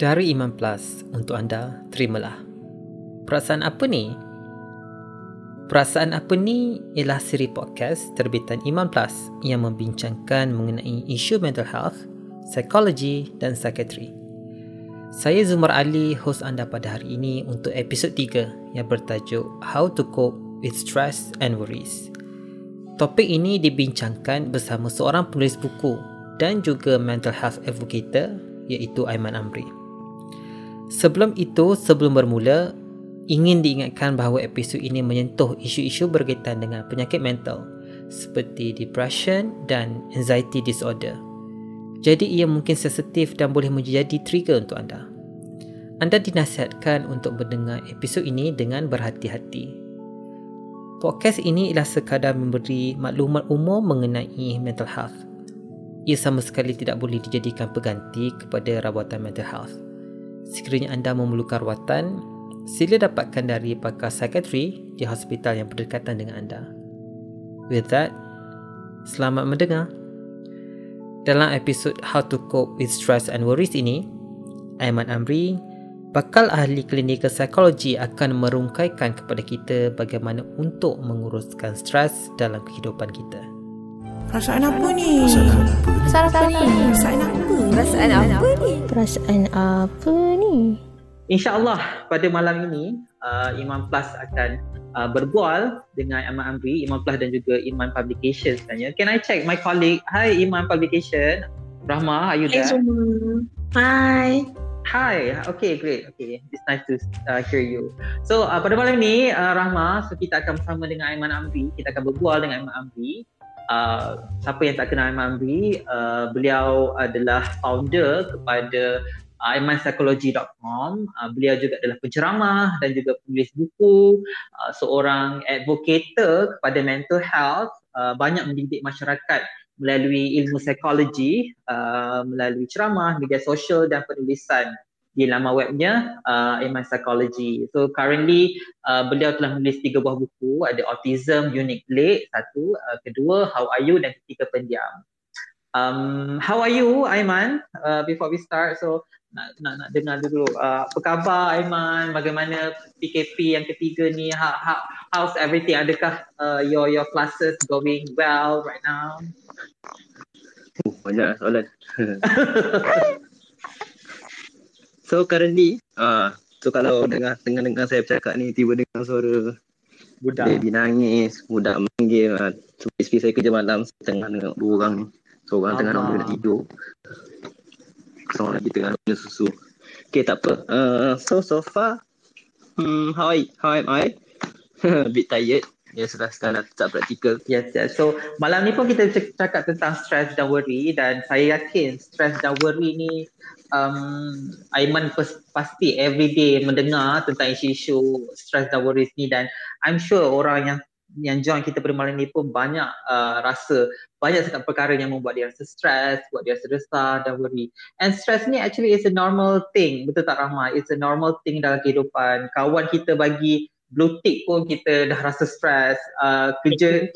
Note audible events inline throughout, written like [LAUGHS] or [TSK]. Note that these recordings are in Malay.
Dari Iman Plus untuk anda, terimalah. Perasaan apa ni? Perasaan apa ni ialah siri podcast terbitan Iman Plus yang membincangkan mengenai isu mental health, psikologi dan psikiatri. Saya Zumar Ali, host anda pada hari ini untuk episod 3 yang bertajuk How to Cope with Stress and Worries. Topik ini dibincangkan bersama seorang penulis buku dan juga mental health advocate iaitu Aiman Amri. Sebelum itu, sebelum bermula, ingin diingatkan bahawa episod ini menyentuh isu-isu berkaitan dengan penyakit mental seperti depression dan anxiety disorder. Jadi ia mungkin sensitif dan boleh menjadi trigger untuk anda. Anda dinasihatkan untuk mendengar episod ini dengan berhati-hati. Podcast ini ialah sekadar memberi maklumat umum mengenai mental health. Ia sama sekali tidak boleh dijadikan pengganti kepada rawatan mental health. Sekiranya anda memerlukan rawatan, sila dapatkan dari pakar psikiatri di hospital yang berdekatan dengan anda. With that, selamat mendengar. Dalam episod How to Cope with Stress and Worries ini, Aiman Amri, bakal ahli klinikal psikologi akan merungkaikan kepada kita bagaimana untuk menguruskan stres dalam kehidupan kita. Perasaan apa ni? Perasaan apa? Perasaan apa ni? Perasaan apa? Perasaan apa ni? Perasaan apa ni? InsyaAllah pada malam ini uh, Iman Plus akan uh, berbual dengan Iman Amri, Iman Plus dan juga Iman Publication sebenarnya. Can I check my colleague? Hi Iman Publication. Rahma, are you there? Hai semua. Hai. Hi. Okay, great. Okay, it's nice to uh, hear you. So uh, pada malam ini uh, Rahma, so kita akan bersama dengan Iman Amri. Kita akan berbual dengan Iman Amri. Uh, siapa yang tak kenal Iman Amri, uh, beliau adalah founder kepada uh, imanpsychology.com. Uh, beliau juga adalah penceramah dan juga penulis buku, uh, seorang advocator kepada mental health, uh, banyak mendidik masyarakat melalui ilmu psikologi, uh, melalui ceramah, media sosial dan penulisan di laman webnya uh, Iman Psychology. So currently uh, beliau telah menulis tiga buah buku, ada Autism Unique Late, satu, uh, kedua How Are You dan ketiga Pendiam. Um, how are you Aiman? Uh, before we start, so nak nak nak dengar dulu uh, apa khabar Aiman bagaimana PKP yang ketiga ni how, how how's everything adakah uh, your your classes going well right now Oh, banyak soalan. [LAUGHS] so currently, ah, uh, so kalau dengar dengar dengar saya bercakap ni tiba dengar suara budak baby nangis, budak manggil. Uh, so basically saya kerja malam tengah dengan dua orang ni. Seorang tengah nak nak tidur. Seorang lagi tengah minum susu. Okay, tak apa. Uh, so, so far, hmm, how, I, how am I? [LAUGHS] A bit tired. Ya, sudah sekarang tak praktikal. Yes, yes. So, malam ni pun kita cakap tentang stress dan worry dan saya yakin stress dan worry ni um, Aiman pasti everyday mendengar tentang isu-isu stress dan worry ni dan I'm sure orang yang yang join kita pada malam ni pun banyak uh, rasa banyak sangat perkara yang membuat dia rasa stress, buat dia rasa resah dan worry. And stress ni actually is a normal thing, betul tak Rahma? It's a normal thing dalam kehidupan. Kawan kita bagi blue tick pun kita dah rasa stress. Uh, kerja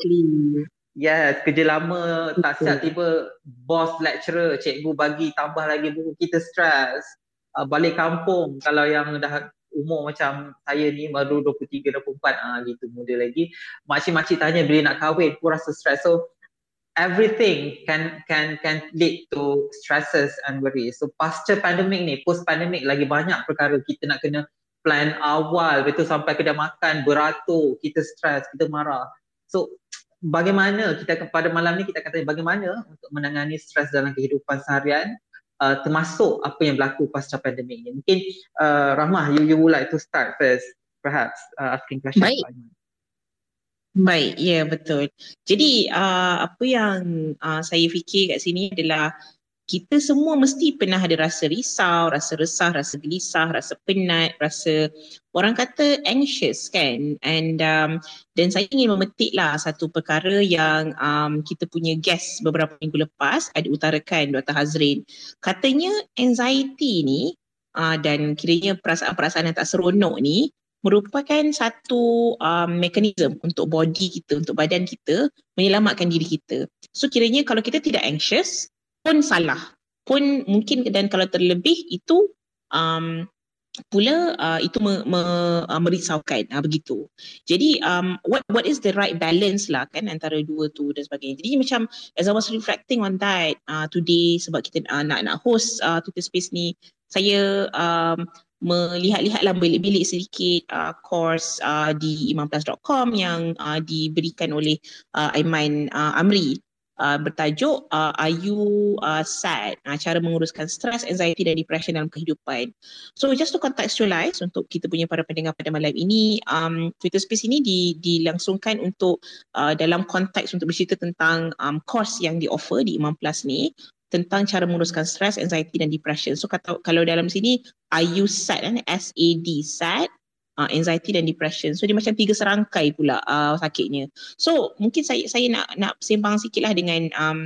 Yes, kerja lama tak siap tiba boss lecturer, cikgu bagi tambah lagi buku kita stress. Uh, balik kampung kalau yang dah umur macam saya ni baru 23 24 ah gitu muda lagi makcik-makcik tanya bila nak kahwin pun rasa stress so everything can can can lead to stresses and worries so pasca pandemic ni post pandemic lagi banyak perkara kita nak kena plan awal betul sampai kedai makan beratur kita stress kita marah so bagaimana kita pada malam ni kita akan tanya bagaimana untuk menangani stres dalam kehidupan seharian uh, termasuk apa yang berlaku pasca pandemik ini. Mungkin uh, Rahmah, you, you would like to start first perhaps uh, asking questions. Baik. Baik, ya yeah, betul. Jadi uh, apa yang uh, saya fikir kat sini adalah kita semua mesti pernah ada rasa risau, rasa resah, rasa gelisah, rasa penat, rasa orang kata anxious kan. And um, dan saya ingin memetiklah satu perkara yang um, kita punya guest beberapa minggu lepas ada utarakan Dr. Hazrin. Katanya anxiety ni uh, dan kiranya perasaan-perasaan yang tak seronok ni merupakan satu um, mekanisme untuk body kita, untuk badan kita menyelamatkan diri kita. So kiranya kalau kita tidak anxious, pun salah pun mungkin dan kalau terlebih itu um, pula uh, itu me, me, uh, merisaukan uh, begitu. Jadi um, what what is the right balance lah kan antara dua tu dan sebagainya. Jadi macam as I was reflecting on that uh, today sebab kita uh, nak nak host uh, Twitter Space ni saya um, melihat-lihatlah bilik-bilik sedikit uh, course uh, di imamplus.com yang uh, diberikan oleh uh, Aiman uh, Amri uh, bertajuk uh, Are You uh, Sad? Uh, cara menguruskan stres, anxiety dan depression dalam kehidupan. So just to contextualize untuk kita punya para pendengar pada malam ini, um, Twitter Space ini di, dilangsungkan untuk uh, dalam konteks untuk bercerita tentang um, course yang di-offer di Imam Plus ni tentang cara menguruskan stres, anxiety dan depression. So kata, kalau dalam sini, are you sad? Kan? S-A-D, sad uh, anxiety dan depression. So dia macam tiga serangkai pula uh, sakitnya. So mungkin saya saya nak nak sembang sikitlah dengan um,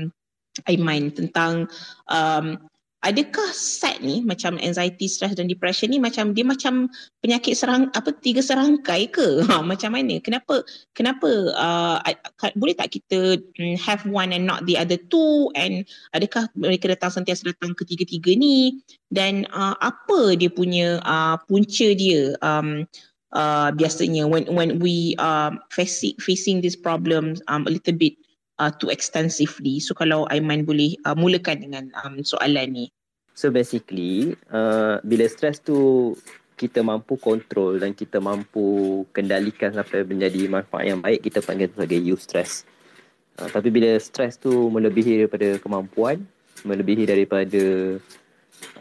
Aiman tentang um, adakah sad ni macam anxiety, stress dan depression ni macam dia macam penyakit serang apa tiga serangkai ke? [LAUGHS] Ha, macam mana? Kenapa kenapa uh, boleh tak kita um, have one and not the other two and adakah mereka datang sentiasa datang ketiga-tiga ni dan uh, apa dia punya uh, punca dia um, uh, biasanya when when we uh, facing facing these problems um, a little bit uh, too extensively. So kalau Aiman boleh uh, mulakan dengan um, soalan ni. So basically, uh, bila stres tu kita mampu kontrol dan kita mampu kendalikan sampai menjadi manfaat yang baik, kita panggil sebagai eustress. Uh, tapi bila stres tu melebihi daripada kemampuan, melebihi daripada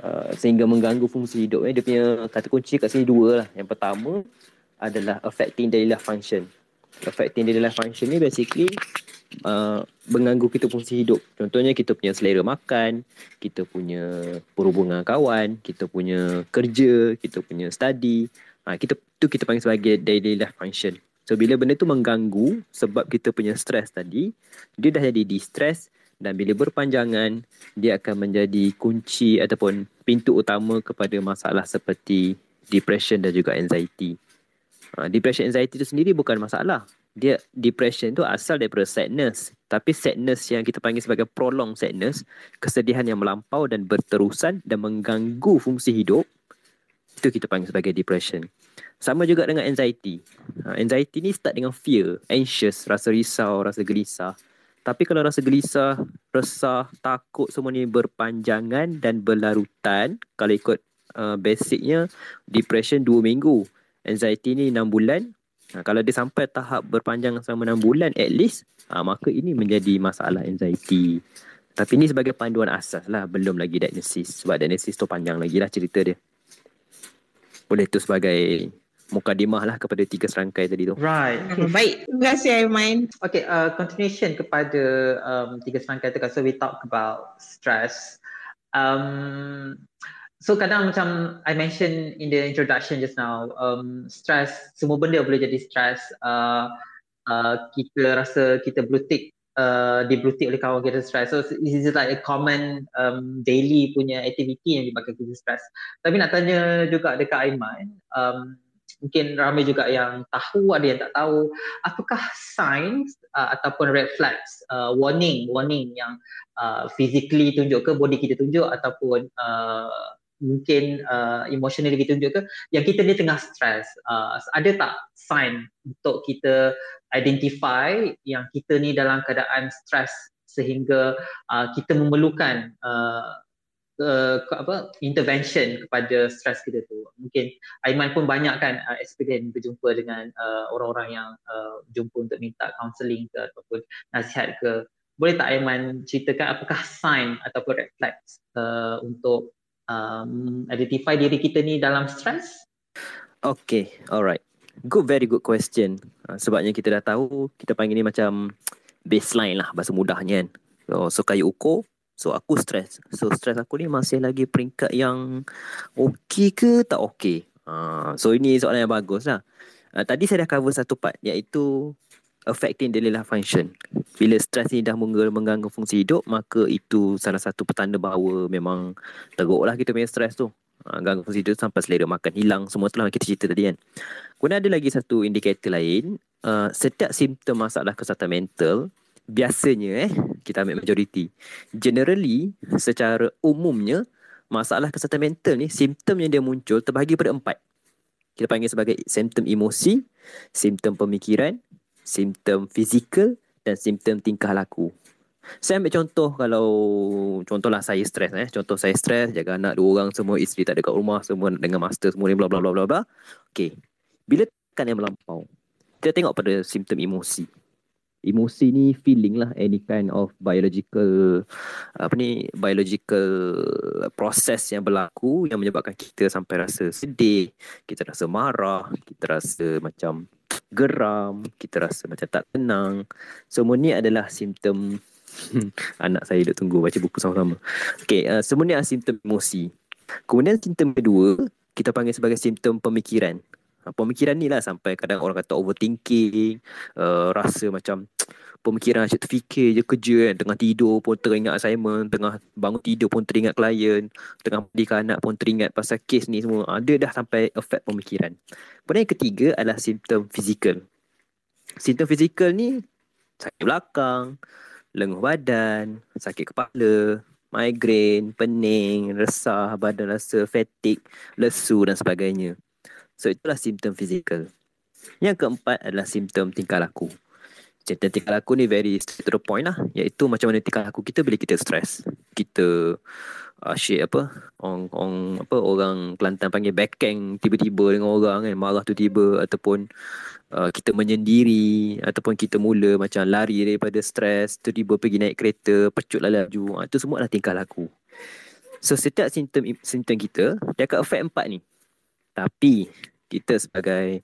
uh, sehingga mengganggu fungsi hidup, eh, dia punya kata kunci kat sini dua lah. Yang pertama adalah affecting daily life function. Affecting daily life function ni basically uh, mengganggu kita fungsi hidup. Contohnya kita punya selera makan, kita punya perhubungan kawan, kita punya kerja, kita punya study. Ha, kita tu kita panggil sebagai daily life function. So bila benda tu mengganggu sebab kita punya stres tadi, dia dah jadi distress dan bila berpanjangan dia akan menjadi kunci ataupun pintu utama kepada masalah seperti depression dan juga anxiety. Ha, depression anxiety itu sendiri bukan masalah dia depression tu asal daripada sadness. Tapi sadness yang kita panggil sebagai prolonged sadness kesedihan yang melampau dan berterusan dan mengganggu fungsi hidup itu kita panggil sebagai depression. Sama juga dengan anxiety. Ha, anxiety ni start dengan fear anxious rasa risau rasa gelisah. Tapi kalau rasa gelisah resah takut semua ni berpanjangan dan berlarutan kalau ikut uh, basicnya depression 2 minggu. Anxiety ni 6 bulan Ha, kalau dia sampai tahap berpanjang selama 6 bulan at least, ha, maka ini menjadi masalah anxiety. Tapi ini sebagai panduan asas lah, belum lagi diagnosis. Sebab diagnosis tu panjang lagi lah cerita dia. Boleh tu sebagai mukadimah lah kepada tiga serangkai tadi tu. Right. Hmm, [LAUGHS] baik, terima kasih Aiman. Okay, uh, continuation kepada um, tiga serangkai tu. So we talk about stress. Um, So kadang macam I mention in the introduction just now, um, stress, semua benda boleh jadi stress. Uh, uh, kita rasa kita blue tick, uh, di blue tick oleh kawan kita stress. So this is like a common um, daily punya activity yang dipakai kita stress. Tapi nak tanya juga dekat Aiman, um, mungkin ramai juga yang tahu, ada yang tak tahu, apakah signs uh, ataupun red flags, uh, warning, warning yang uh, physically tunjuk ke, body kita tunjuk ataupun uh, mungkin uh, emotionally kita tunjuk ke yang kita ni tengah stress. Uh, ada tak sign untuk kita identify yang kita ni dalam keadaan stress sehingga uh, kita memerlukan uh, uh, apa intervention kepada stress kita tu? Mungkin Aiman pun banyak kan uh, experience berjumpa dengan uh, orang-orang yang uh, jumpa untuk minta counselling ke ataupun nasihat ke. Boleh tak Aiman ceritakan apakah sign ataupun red flags uh, untuk um, identify diri kita ni dalam stres? Okay, alright. Good, very good question. Uh, sebabnya kita dah tahu, kita panggil ni macam baseline lah, bahasa mudahnya kan. So, so kayu ukur, so aku stres. So stres aku ni masih lagi peringkat yang okay ke tak okay. Uh, so ini soalan yang bagus lah. Uh, tadi saya dah cover satu part, iaitu affecting daily life function. Bila stres ni dah mengganggu fungsi hidup, maka itu salah satu petanda bahawa memang teruk lah kita punya stres tu. Ha, ganggu fungsi hidup sampai selera makan hilang, semua tu lah kita cerita tadi kan. Kemudian ada lagi satu indikator lain, uh, setiap simptom masalah kesihatan mental, biasanya eh, kita ambil majoriti. Generally, secara umumnya, masalah kesihatan mental ni simptom yang dia muncul terbahagi pada empat. Kita panggil sebagai simptom emosi, simptom pemikiran, simptom fizikal dan simptom tingkah laku. Saya ambil contoh kalau contohlah saya stres eh. Contoh saya stres, jaga anak dua orang semua, isteri tak ada kat rumah, semua dengan master semua ni bla bla bla bla bla. Okey. Bila tekan yang melampau, kita tengok pada simptom emosi. Emosi ni feeling lah any kind of biological apa ni biological process yang berlaku yang menyebabkan kita sampai rasa sedih, kita rasa marah, kita rasa macam geram, kita rasa macam tak tenang. Semua ni adalah simptom Anak saya duk tunggu baca buku sama-sama. Okay, uh, semua ni adalah simptom emosi. Kemudian simptom kedua, kita panggil sebagai simptom pemikiran. Pemikiran ni lah sampai kadang orang kata overthinking, uh, rasa macam [TSK] pemikiran asyik terfikir je kerja kan. Tengah tidur pun teringat assignment, tengah bangun tidur pun teringat klien, tengah mandikan anak pun teringat pasal kes ni semua. Ada dah sampai effect pemikiran. Kemudian yang ketiga adalah simptom fizikal. Simptom fizikal ni sakit belakang, lenguh badan, sakit kepala, migrain, pening, resah, badan rasa fatigue, lesu dan sebagainya. So itulah simptom fizikal. Yang keempat adalah simptom tingkah laku. Simptom tingkah laku ni very straight to the point lah. Iaitu macam mana tingkah laku kita bila kita stres. Kita uh, shit apa orang, orang apa orang Kelantan panggil backang tiba-tiba dengan orang kan marah tu tiba ataupun uh, kita menyendiri ataupun kita mula macam lari daripada stres tiba-tiba pergi naik kereta pecutlah laju itu semua adalah tingkah laku so setiap simptom simptom kita dia akan affect empat ni tapi kita sebagai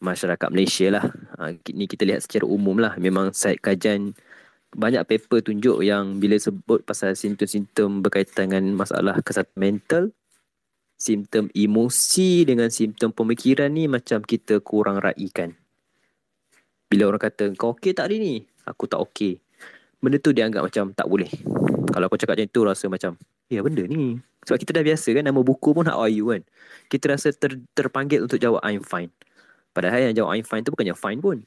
masyarakat Malaysia lah uh, ni kita lihat secara umum lah memang site kajian banyak paper tunjuk yang bila sebut pasal simptom-simptom berkaitan dengan masalah kesihatan mental simptom emosi dengan simptom pemikiran ni macam kita kurang raikan. Bila orang kata, kau okey tak hari ni? Aku tak okey. Benda tu dia anggap macam tak boleh. Kalau kau cakap macam tu rasa macam, ya benda ni. Sebab kita dah biasa kan nama buku pun how are you kan. Kita rasa ter, terpanggil untuk jawab I'm fine. Padahal yang jawab I'm fine tu bukannya fine pun.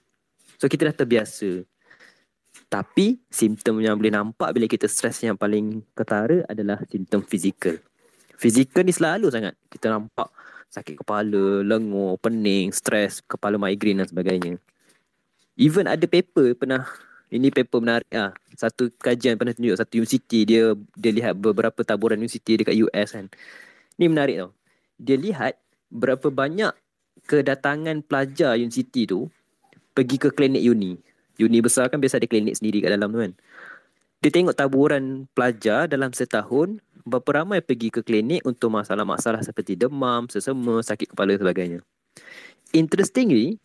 So kita dah terbiasa. Tapi simptom yang boleh nampak bila kita stres yang paling ketara adalah simptom fizikal. Fizikal ni selalu sangat kita nampak sakit kepala, lengur, pening, stres, kepala migraine dan sebagainya. Even ada paper pernah ini paper menarik ah. Satu kajian pernah tunjuk satu universiti dia dia lihat beberapa taburan universiti dekat US kan. Ni menarik tau. Dia lihat berapa banyak kedatangan pelajar universiti tu pergi ke klinik uni. Uni besar kan biasa ada klinik sendiri kat dalam tu kan. Dia tengok taburan pelajar dalam setahun berapa ramai pergi ke klinik untuk masalah-masalah seperti demam, sesama, sakit kepala dan sebagainya. Interestingly,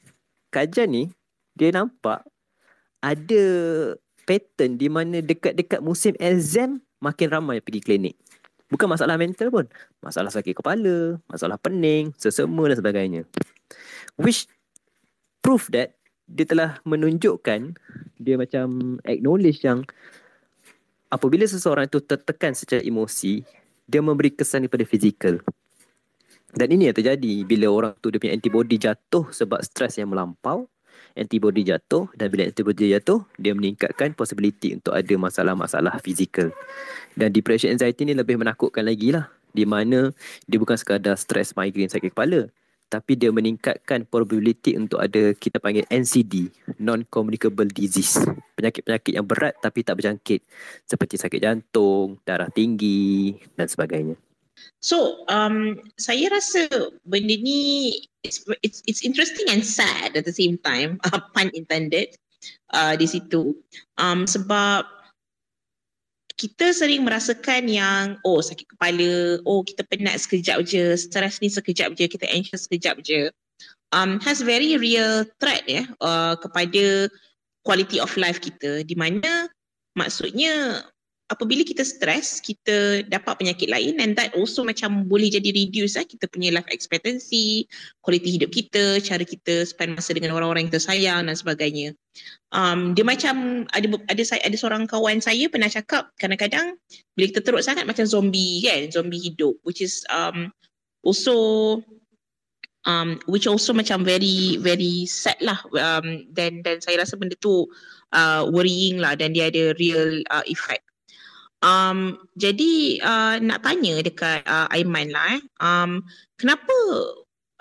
kajian ni dia nampak ada pattern di mana dekat-dekat musim exam makin ramai pergi klinik. Bukan masalah mental pun. Masalah sakit kepala, masalah pening, sesama dan sebagainya. Which proof that dia telah menunjukkan dia macam acknowledge yang apabila seseorang itu tertekan secara emosi, dia memberi kesan kepada fizikal. Dan ini yang terjadi bila orang tu dia punya antibody jatuh sebab stres yang melampau, antibody jatuh dan bila antibody jatuh, dia meningkatkan possibility untuk ada masalah-masalah fizikal. Dan depression anxiety ni lebih menakutkan lagi lah. Di mana dia bukan sekadar stres migraine sakit kepala tapi dia meningkatkan probability untuk ada kita panggil NCD, non-communicable disease. Penyakit-penyakit yang berat tapi tak berjangkit seperti sakit jantung, darah tinggi dan sebagainya. So, um, saya rasa benda ni it's, it's, it's interesting and sad at the same time, [LAUGHS] uh, pun intended uh, di situ. Um, sebab kita sering merasakan yang oh sakit kepala, oh kita penat sekejap je, stres ni sekejap je, kita anxious sekejap je. Um, has very real threat ya uh, kepada quality of life kita di mana maksudnya apabila kita stres, kita dapat penyakit lain and that also macam boleh jadi reduce lah kita punya life expectancy, quality hidup kita, cara kita spend masa dengan orang-orang yang kita sayang dan sebagainya. Um, dia macam ada ada saya ada seorang kawan saya pernah cakap kadang-kadang bila kita teruk sangat macam zombie kan, zombie hidup which is um, also um, which also macam very very sad lah um, dan dan saya rasa benda tu uh, worrying lah dan dia ada real uh, effect Um, jadi uh, nak tanya dekat uh, Aiman lah eh. Um, kenapa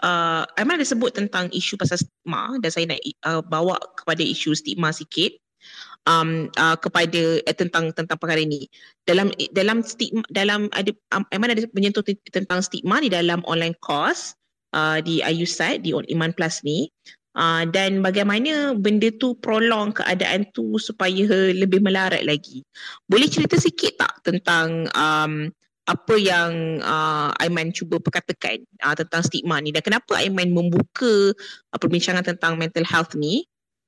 uh, Aiman ada sebut tentang isu pasal stigma dan saya nak uh, bawa kepada isu stigma sikit um, uh, kepada uh, tentang tentang perkara ini. Dalam dalam stigma dalam ada um, Aiman ada menyentuh tentang stigma di dalam online course uh, di IU di Iman Plus ni. Uh, dan bagaimana benda tu prolong keadaan tu supaya lebih melarat lagi. Boleh cerita sikit tak tentang um, apa yang uh, Aiman cuba perkatakan uh, tentang stigma ni dan kenapa Aiman membuka uh, perbincangan tentang mental health ni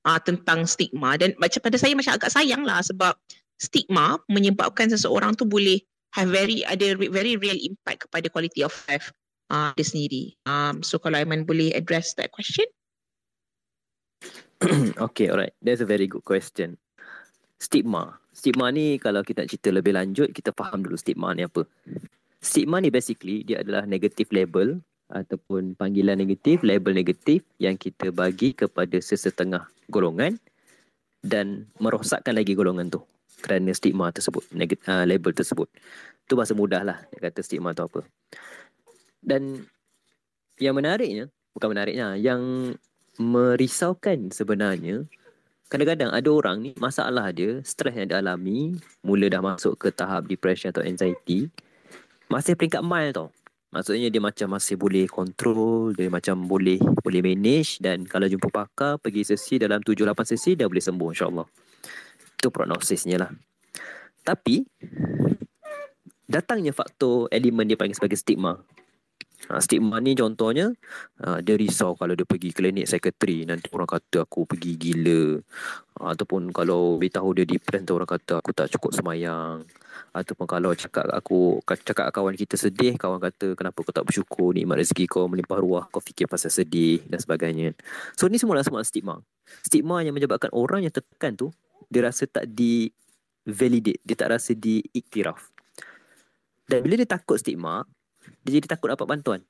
uh, tentang stigma dan macam pada saya macam agak sayang lah sebab stigma menyebabkan seseorang tu boleh have very ada very real impact kepada quality of life uh, dia sendiri. Um, so kalau Aiman boleh address that question. [CLEARS THROAT] okay, alright. That's a very good question. Stigma. Stigma ni kalau kita nak cerita lebih lanjut, kita faham dulu stigma ni apa. Stigma ni basically dia adalah negative label ataupun panggilan negatif, label negatif yang kita bagi kepada sesetengah golongan dan merosakkan lagi golongan tu kerana stigma tersebut, negatif, uh, label tersebut. Tu bahasa mudah lah dia kata stigma tu apa. Dan yang menariknya, bukan menariknya, yang merisaukan sebenarnya kadang-kadang ada orang ni masalah dia stres yang dia alami mula dah masuk ke tahap depression atau anxiety masih peringkat mild tau. Maksudnya dia macam masih boleh control dia macam boleh boleh manage dan kalau jumpa pakar pergi sesi dalam 7 8 sesi dah boleh sembuh insyaallah. Itu prognosisnya lah. Tapi datangnya faktor elemen dia panggil sebagai stigma Ha, stigma ni contohnya ha, dia risau kalau dia pergi klinik psikiatri nanti orang kata aku pergi gila. Ha, ataupun kalau beritahu dia depressed orang kata aku tak cukup semayang. Ataupun kalau cakap aku cakap kawan kita sedih kawan kata kenapa kau tak bersyukur? Nikmat rezeki kau melimpah ruah kau fikir pasal sedih dan sebagainya. So ni semua semua stigma stigma yang menyebabkan orang yang tertekan tu dia rasa tak di validate dia tak rasa diiktiraf dan bila dia takut stigma dia jadi takut dapat bantuan.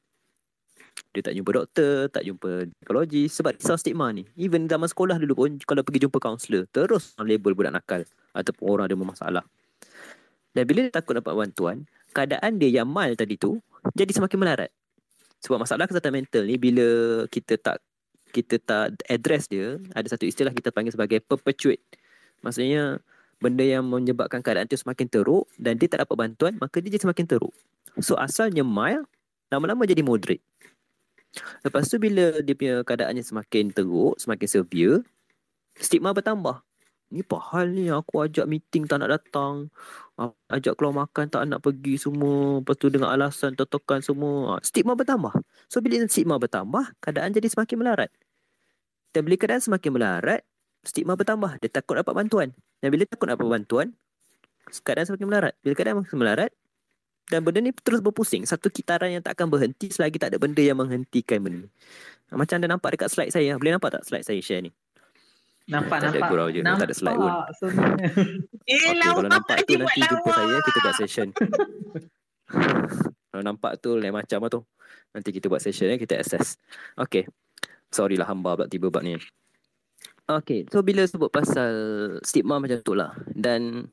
Dia tak jumpa doktor, tak jumpa psikologis sebab risau stigma ni. Even zaman sekolah dulu pun kalau pergi jumpa kaunselor, terus label budak nakal ataupun orang ada masalah. Dan bila dia takut dapat bantuan, keadaan dia yang mal tadi tu jadi semakin melarat. Sebab masalah kesihatan mental ni bila kita tak kita tak address dia, ada satu istilah kita panggil sebagai perpetuate. Maksudnya benda yang menyebabkan keadaan tu semakin teruk dan dia tak dapat bantuan, maka dia jadi semakin teruk. So asalnya mild, lama-lama jadi moderate. Lepas tu bila dia punya keadaannya semakin teruk, semakin severe, stigma bertambah. Ni apa hal ni aku ajak meeting tak nak datang. Ajak keluar makan tak nak pergi semua. Lepas tu dengan alasan totokan semua. Ha, stigma bertambah. So bila stigma bertambah, keadaan jadi semakin melarat. Dan bila keadaan semakin melarat, stigma bertambah. Dia takut dapat bantuan. Dan bila takut dapat bantuan, keadaan semakin melarat. Bila keadaan semakin melarat, dan benda ni terus berpusing. Satu kitaran yang tak akan berhenti selagi tak ada benda yang menghentikan benda ni. Macam anda nampak dekat slide saya. Boleh nampak tak slide saya share ni? Nampak, tak nampak. Ada gurau je. Nampak. Tak ada slide pun. Eh, Okay, lawa kalau nampak tu nanti buat jumpa lawa. saya. Kita buat session. kalau nampak tu lain macam lah tu. Nanti kita buat session ya. Kita assess. Okay. Sorry lah hamba pula tiba buat ni. Okay. So bila sebut pasal stigma macam tu lah. Dan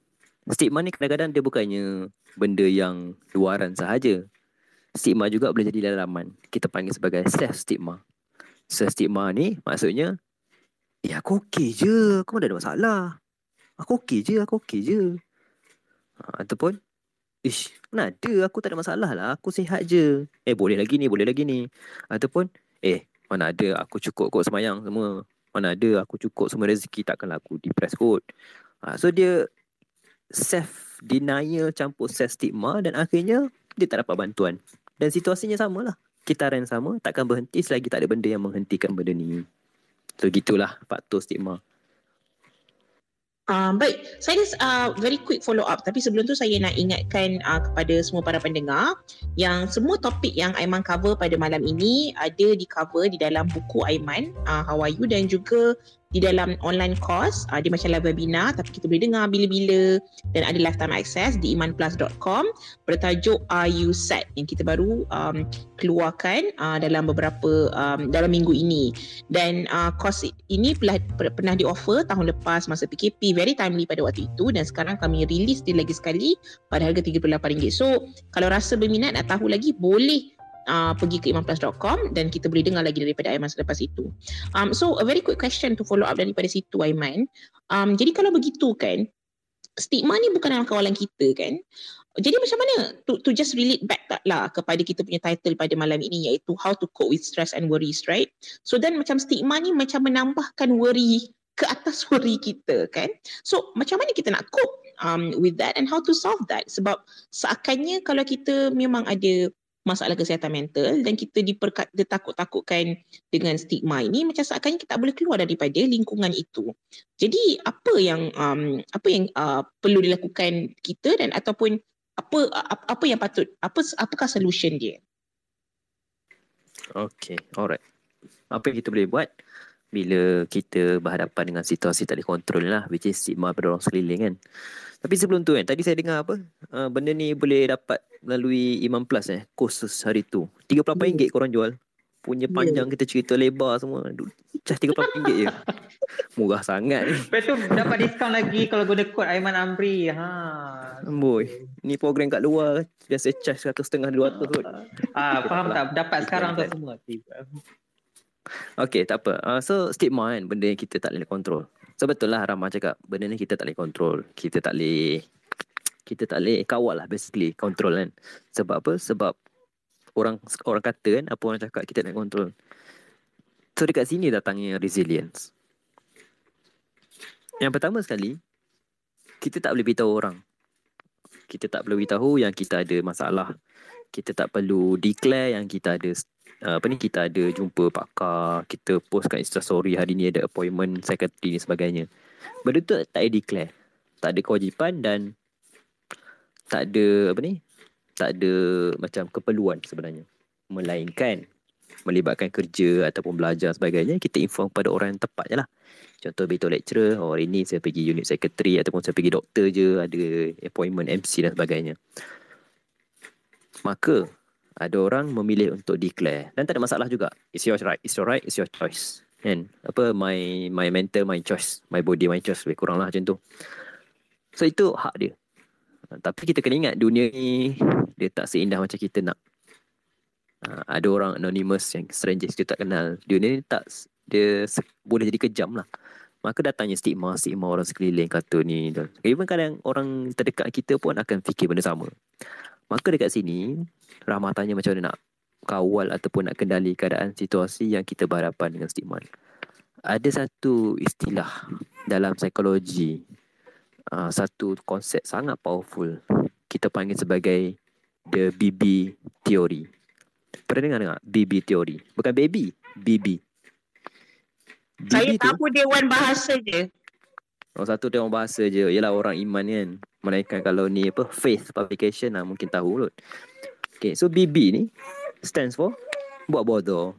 stigma ni kadang-kadang dia bukannya benda yang luaran sahaja. Stigma juga boleh jadi dalaman. Kita panggil sebagai self stigma. Self stigma ni maksudnya Eh aku okey je, aku mana ada masalah. Aku okey je, aku okey je. Ha, ataupun Ish, mana ada aku tak ada masalah lah, aku sihat je. Eh boleh lagi ni, boleh lagi ni. Ataupun eh mana ada aku cukup kot semayang semua. Mana ada aku cukup semua rezeki takkanlah aku depressed kot. Ha, so dia self denial campur self stigma dan akhirnya dia tak dapat bantuan. Dan situasinya samalah. Kitaran sama takkan berhenti selagi tak ada benda yang menghentikan benda ni. So gitulah faktor stigma. Uh, baik, saya ada uh, very quick follow up tapi sebelum tu saya nak ingatkan uh, kepada semua para pendengar yang semua topik yang Aiman cover pada malam ini ada di cover di dalam buku Aiman uh, How Are You dan juga di dalam online course uh, dia macam live webinar tapi kita boleh dengar bila-bila. Dan ada lifetime access di imanplus.com bertajuk Are You Set yang kita baru um, keluarkan uh, dalam beberapa um, dalam minggu ini. Dan uh, course ini pernah, pernah di offer tahun lepas masa PKP very timely pada waktu itu. Dan sekarang kami release dia lagi sekali pada harga RM38 so kalau rasa berminat nak tahu lagi boleh uh, pergi ke imanplus.com dan kita boleh dengar lagi daripada Aiman selepas itu. Um, so a very quick question to follow up daripada situ Aiman. Um, jadi kalau begitu kan, stigma ni bukan dalam kawalan kita kan. Jadi macam mana to, to just relate back tak lah kepada kita punya title pada malam ini iaitu how to cope with stress and worries right. So then macam stigma ni macam menambahkan worry ke atas [LAUGHS] worry kita kan. So macam mana kita nak cope um, with that and how to solve that sebab seakannya kalau kita memang ada masalah kesihatan mental dan kita ditakut-takutkan dengan stigma ini macam seakan kita tak boleh keluar daripada lingkungan itu. Jadi apa yang um, apa yang uh, perlu dilakukan kita dan ataupun apa apa yang patut apa apakah solution dia? Okay, alright. Apa yang kita boleh buat bila kita berhadapan dengan situasi tak dikontrol lah which is stigma pada orang sekeliling kan. Tapi sebelum tu kan, tadi saya dengar apa? Uh, benda ni boleh dapat melalui Imam Plus eh, khusus hari tu. RM38 yeah. korang jual. Punya panjang yeah. kita cerita lebar semua. Cah RM38 je. [LAUGHS] Murah sangat ni. Lepas tu dapat diskaun lagi kalau guna kod Aiman Amri. Ha. Boy, ni program kat luar. Biasa charge satu setengah dua ratus kot. Ah, faham tak? Dapat sekarang tu semua. Okay, tak apa. Uh, so, stigma kan, benda yang kita tak boleh kontrol. So betul lah Ramah cakap benda ni kita tak boleh kontrol. Kita tak boleh kita tak boleh kawal lah basically kontrol kan. Sebab apa? Sebab orang orang kata kan apa orang cakap kita nak kontrol. So dekat sini datangnya resilience. Yang pertama sekali kita tak boleh beritahu orang. Kita tak perlu beritahu yang kita ada masalah. Kita tak perlu declare yang kita ada uh, apa ni kita ada jumpa pakar, kita post kat Insta story hari ni ada appointment secretary ni sebagainya. Benda tu tak ada declare. Tak ada kewajipan dan tak ada apa ni? Tak ada macam keperluan sebenarnya. Melainkan melibatkan kerja ataupun belajar sebagainya, kita inform pada orang yang tepat je lah. Contoh betul lecturer, oh hari ni saya pergi unit secretary ataupun saya pergi doktor je, ada appointment MC dan sebagainya. Maka ada orang memilih untuk declare. Dan tak ada masalah juga. It's your right it's your right it's your choice. Kan? Apa my my mental my choice. My body my choice. Lebih kurang lah macam tu. So itu hak dia. Tapi kita kena ingat dunia ni dia tak seindah macam kita nak. Uh, ada orang anonymous yang strangers kita tak kenal. Dunia ni tak dia boleh jadi kejam lah. Maka datangnya stigma stigma orang sekeliling kata ni. Even kadang orang terdekat kita pun akan fikir benda sama Maka dekat sini Rahmat tanya macam mana nak kawal ataupun nak kendali keadaan situasi yang kita berhadapan dengan stigma. Ada satu istilah dalam psikologi uh, satu konsep sangat powerful kita panggil sebagai the BB theory. Pernah dengar dengar BB theory? Bukan baby, BB. BB Saya tu, tahu dewan bahasa je. Oh, satu dewan bahasa je. Ialah orang iman kan. Melainkan kalau ni apa faith publication lah mungkin tahu kot. Okay, so BB ni stands for buat bodoh.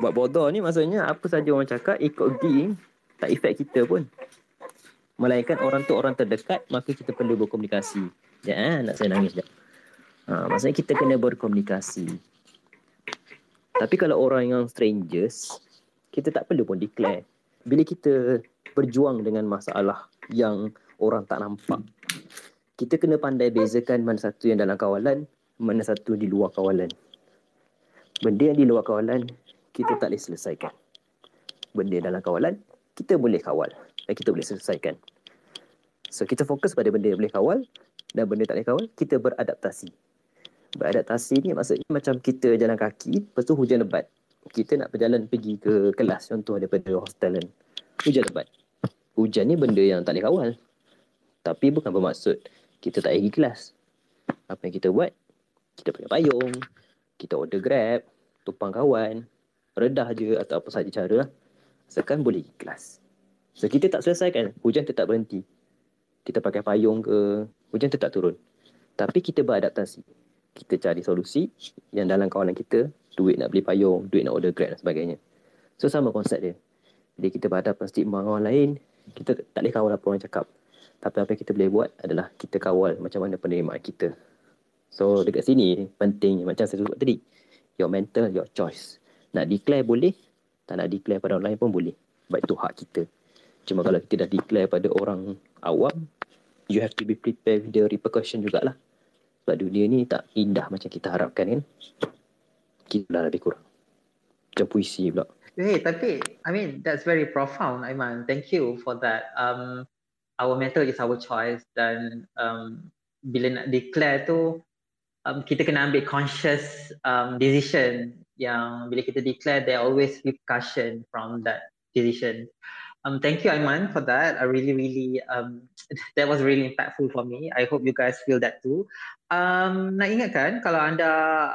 Buat bodoh ni maksudnya apa saja orang cakap ikut gi tak efek kita pun. Melainkan orang tu orang terdekat maka kita perlu berkomunikasi. Ya, eh, nak saya nangis sekejap. Ha, maksudnya kita kena berkomunikasi. Tapi kalau orang yang strangers, kita tak perlu pun declare. Bila kita berjuang dengan masalah yang orang tak nampak. Kita kena pandai bezakan mana satu yang dalam kawalan, mana satu di luar kawalan. Benda yang di luar kawalan, kita tak boleh selesaikan. Benda yang dalam kawalan, kita boleh kawal dan kita boleh selesaikan. So kita fokus pada benda yang boleh kawal dan benda tak boleh kawal, kita beradaptasi. Beradaptasi ni maksudnya macam kita jalan kaki, lepas tu hujan lebat. Kita nak berjalan pergi ke kelas contoh daripada hostel kan. Hujan lebat hujan ni benda yang tak boleh kawal. Tapi bukan bermaksud kita tak pergi kelas. Apa yang kita buat? Kita pakai payung, kita order grab, tumpang kawan, redah je atau apa sahaja cara. Asalkan boleh pergi kelas. So kita tak selesaikan, hujan tetap berhenti. Kita pakai payung ke, hujan tetap turun. Tapi kita beradaptasi. Kita cari solusi yang dalam kawalan kita, duit nak beli payung, duit nak order grab dan sebagainya. So sama konsep dia. Bila kita berhadapan stigma orang lain, kita tak boleh kawal apa orang cakap. Tapi apa yang kita boleh buat adalah kita kawal macam mana penerimaan kita. So dekat sini penting macam saya sebut tadi. Your mental, your choice. Nak declare boleh, tak nak declare pada orang lain pun boleh. Baik itu hak kita. Cuma kalau kita dah declare pada orang awam, you have to be prepared with the repercussion jugalah. Sebab dunia ni tak indah macam kita harapkan kan. Kita lebih kurang. Macam puisi pula. Hey, tapi I mean that's very profound, Aiman. Thank you for that. Um, our mental is our choice dan um, bila nak declare tu um, kita kena ambil conscious um, decision yang bila kita declare there always repercussion from that decision. Um, thank you, Aiman, for that. I really, really, um, [LAUGHS] that was really impactful for me. I hope you guys feel that too. Um, nak ingatkan, kalau anda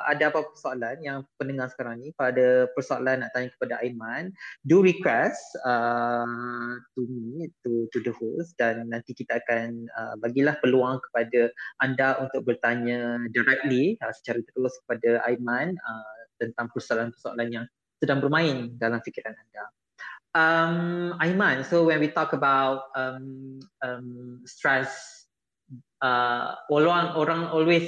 ada apa persoalan yang pendengar sekarang ni, kalau ada persoalan nak tanya kepada Aiman, do request uh, to me, to, to the host dan nanti kita akan uh, bagilah peluang kepada anda untuk bertanya directly uh, secara terus kepada Aiman uh, tentang persoalan-persoalan yang sedang bermain dalam fikiran anda. Um, Aiman, so when we talk about um, um, stress, uh, orang always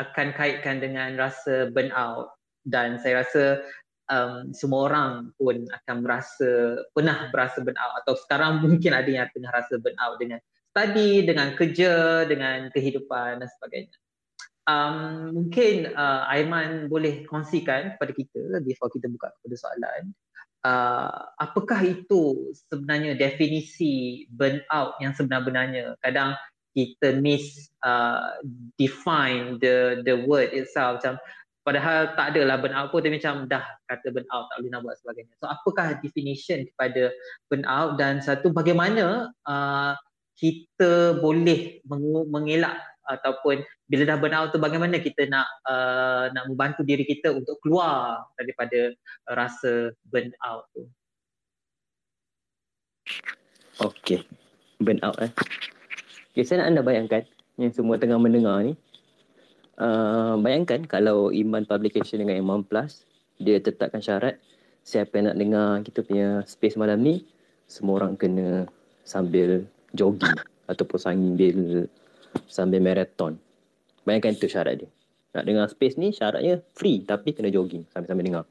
akan kaitkan dengan rasa burnout. Dan saya rasa um, semua orang pun akan merasa pernah berasa burnout. Atau sekarang [LAUGHS] mungkin ada yang tengah rasa burnout dengan study, dengan kerja, dengan kehidupan dan sebagainya. Um, mungkin uh, Aiman boleh kongsikan kepada kita before kita buka kepada soalan uh, apakah itu sebenarnya definisi burnout yang sebenar-benarnya? Kadang kita miss uh, define the the word itself. Macam padahal tak adalah burnout pun dia macam dah kata burnout tak boleh nak buat sebagainya. So apakah definition kepada burnout? Dan satu bagaimana uh, kita boleh mengelak ataupun bila dah burnout tu bagaimana kita nak uh, nak membantu diri kita untuk keluar daripada rasa burnout tu. Okey. Burnout eh. Okay, saya nak anda bayangkan yang semua tengah mendengar ni. Uh, bayangkan kalau Iman Publication dengan Iman Plus dia tetapkan syarat siapa yang nak dengar kita punya space malam ni semua orang kena sambil jogging ataupun sambil sambil marathon. Bayangkan tu syarat dia. Nak dengar space ni syaratnya free tapi kena jogging sambil-sambil dengar.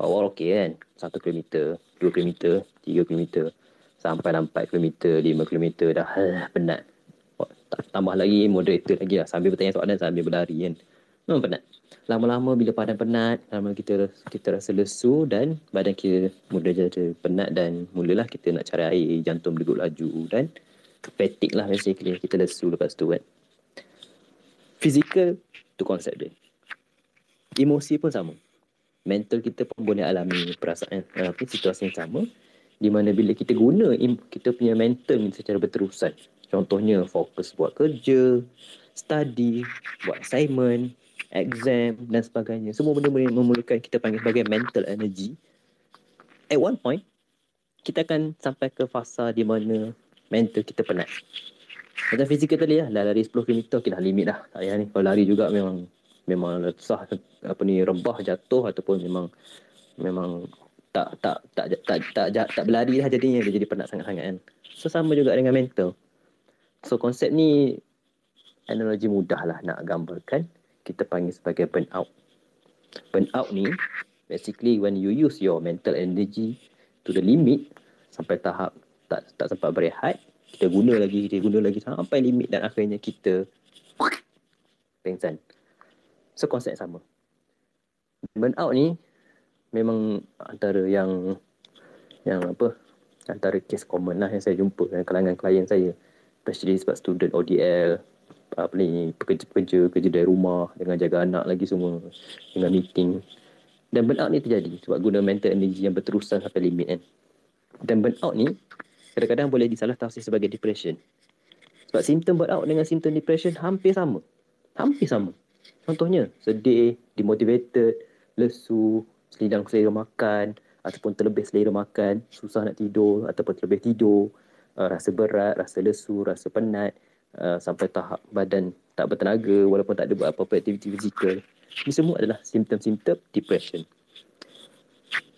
Awal okey kan? Satu kilometer, dua kilometer, tiga kilometer, sampai empat kilometer, lima kilometer dah uh, penat. Tambah lagi moderator lagi lah sambil bertanya soalan sambil berlari kan. Memang penat. Lama-lama bila badan penat, lama kita kita rasa lesu dan badan kita mula jadi penat dan mulalah kita nak cari air, jantung berdegup laju dan fatigue lah basically. Kita lesu lepas tu kan. Physical tu konsep dia. Emosi pun sama. Mental kita pun boleh alami perasaan uh, situasi yang sama. Di mana bila kita guna kita punya mental ni secara berterusan. Contohnya fokus buat kerja study buat assignment exam dan sebagainya. Semua benda boleh memerlukan kita panggil sebagai mental energy. At one point kita akan sampai ke fasa di mana mental kita penat. Macam fizikal tadi lah, dah lari 10 km, okay dah limit dah. Tak payah ni, kalau lari juga memang memang sah apa ni rebah jatuh ataupun memang memang tak tak tak tak tak, tak, tak, berlari lah jadinya dia jadi penat sangat-sangat kan. So sama juga dengan mental. So konsep ni analogi mudah lah nak gambarkan. Kita panggil sebagai burnout. Burnout ni basically when you use your mental energy to the limit sampai tahap tak tak sempat berehat kita guna lagi kita guna lagi sampai limit dan akhirnya kita pengsan. So konsep sama. Burnout ni memang antara yang yang apa antara kes common lah yang saya jumpa dengan kalangan klien saya. Especially sebab student ODL apa ni pekerja-pekerja kerja dari rumah dengan jaga anak lagi semua dengan meeting. Dan burnout ni terjadi sebab guna mental energy yang berterusan sampai limit kan. Dan burnout ni kadang-kadang boleh disalah tafsir sebagai depression. Sebab simptom burnout dengan simptom depression hampir sama. Hampir sama. Contohnya, sedih, demotivated, lesu, selidang selera makan, ataupun terlebih selera makan, susah nak tidur, ataupun terlebih tidur, uh, rasa berat, rasa lesu, rasa penat, uh, sampai tahap badan tak bertenaga walaupun tak ada buat apa-apa aktiviti fizikal. Ini semua adalah simptom-simptom depression.